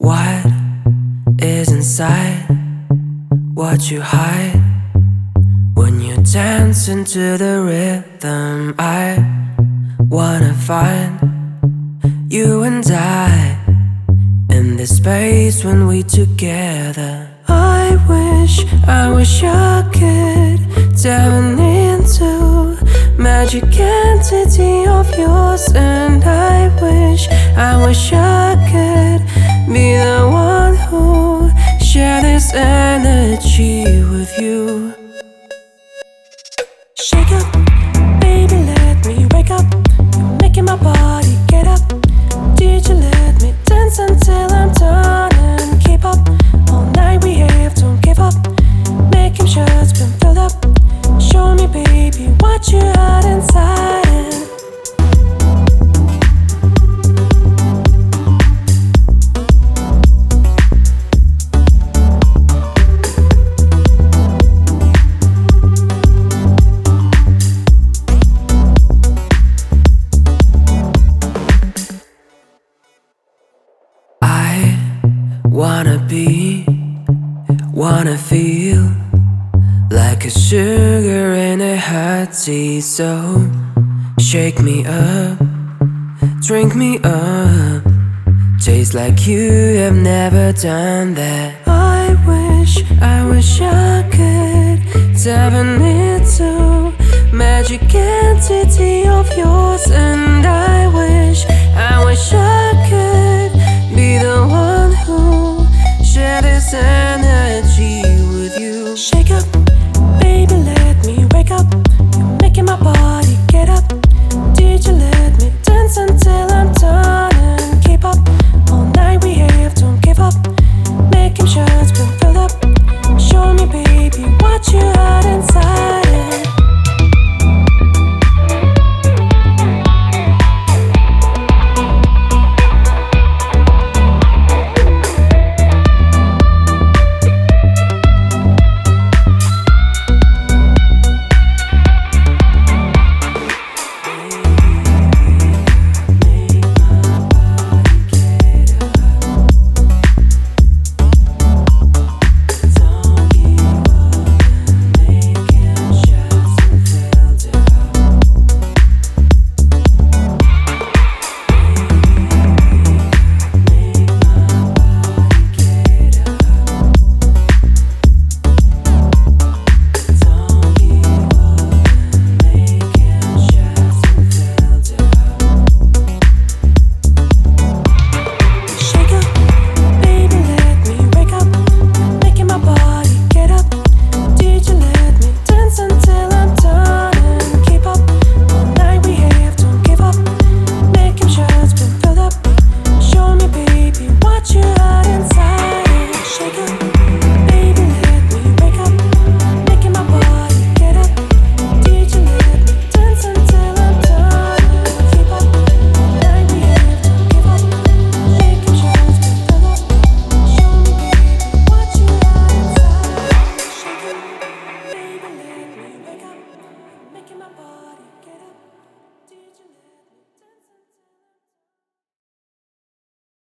What is inside what you hide when you dance into the rhythm? I wanna find you and I in this space when we together. I wish, I wish I could dive into magic entity of yours, and I wish, Wanna feel like a sugar in a hot tea, so shake me up, drink me up. Taste like you have never done that. I wish, I wish I could dive into magic entity of yours, and I wish, I wish I could be the one who shared this.